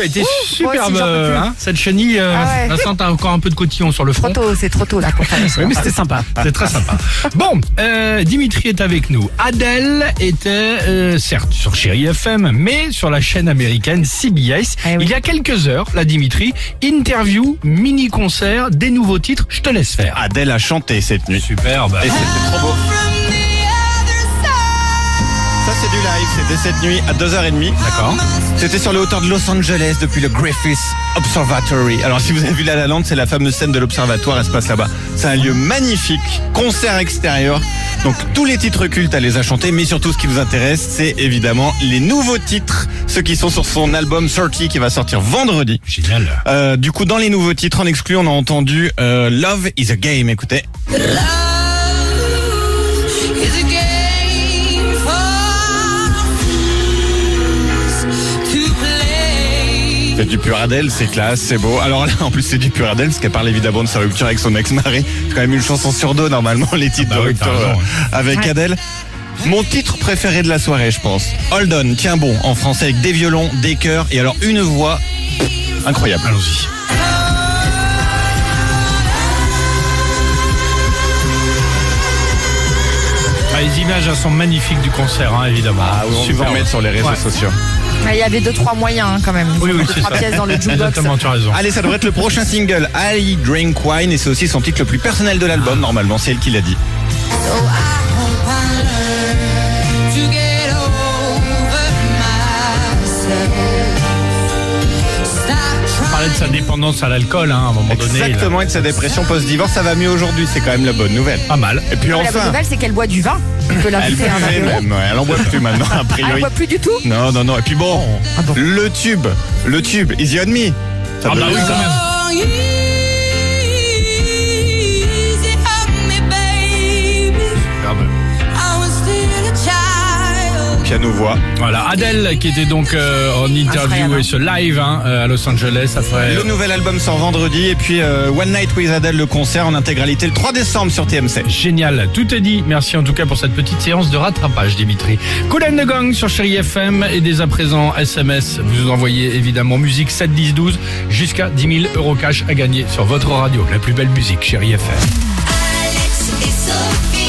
elle était superbe, hein, cette chenille. euh, Ah ouais. Vincent, t'as encore un peu de cotillon sur le Trop front. tôt, c'est trop tôt là pour faire Oui, mais c'était sympa. C'était très sympa. Bon, euh, Dimitri est avec nous. Adèle était, euh, certes, sur Chéri FM, mais sur la chaîne américaine CBS. Eh oui. Il y a quelques heures, la Dimitri, interview, mini-concert, des nouveaux titres. Je te laisse faire. Adèle a chanté cette nuit. Superbe. Et c'était trop beau. Live, c'était cette nuit à 2h30. D'accord. C'était sur les hauteurs de Los Angeles depuis le Griffith Observatory. Alors si vous avez vu La La Land, c'est la fameuse scène de l'observatoire, elle se passe là-bas. C'est un lieu magnifique, concert extérieur. Donc tous les titres cultes, elle les a chantés, mais surtout ce qui vous intéresse, c'est évidemment les nouveaux titres, ceux qui sont sur son album 30 qui va sortir vendredi. Génial. Euh, du coup, dans les nouveaux titres, en exclu, on a entendu euh, Love is a Game. Écoutez. C'est du pur Adèle, c'est classe, c'est beau. Alors là, en plus, c'est du pur Adèle, parce qu'elle parle évidemment de sa rupture avec son ex-mari. C'est quand même une chanson sur deux, normalement, les titres Bah de oui, rupture raison, euh, avec Ouais. Adèle. Mon titre préféré de la soirée, je pense. Hold on, tiens bon, en français avec des violons, des chœurs, et alors une voix incroyable. Allons-y. Ah, les images elles sont magnifiques du concert, hein, évidemment. Ah oui, on va Superbe. en mettre sur les réseaux Ouais. sociaux. Mais il y avait deux trois moyens hein, quand même. Oui, deux, trois ça. pièces dans le jukebox. Exactement, tu as raison. Allez, ça devrait être le prochain single, I Drink Wine, et c'est aussi son titre le plus personnel de l'album, normalement, c'est elle qui l'a dit. On parlait de sa dépendance à l'alcool, hein, à un moment donné. Exactement, et de sa dépression post-divorce, ça va mieux aujourd'hui, c'est quand même la bonne nouvelle. Pas mal. Et puis La bonne enfin, nouvelle, c'est qu'elle boit du vin. On peut elle l'inviter à un buvait apéro. même, ouais, elle en boit plus maintenant, a Ah, elle priori. boit plus du tout Non, non, non, et puis bon, Ah bon le tube, le tube, Easy on Me. Ça Ah bah oui, quand même. Voilà, Adèle qui était donc euh, en interview et ce live hein, euh, à Los Angeles après. Le nouvel album sort vendredi, et puis euh, One Night with Adele, le concert en intégralité le 3 décembre sur TMC. Génial, tout est dit. Merci en tout cas pour cette petite séance de rattrapage, Dimitri. Cool and the Gang sur Chéri FM et dès à présent SMS. Vous envoyez évidemment musique 7 10 12 jusqu'à 10 000 euros cash à gagner sur votre radio. La plus belle musique, Chéri FM. Alex et Sophie.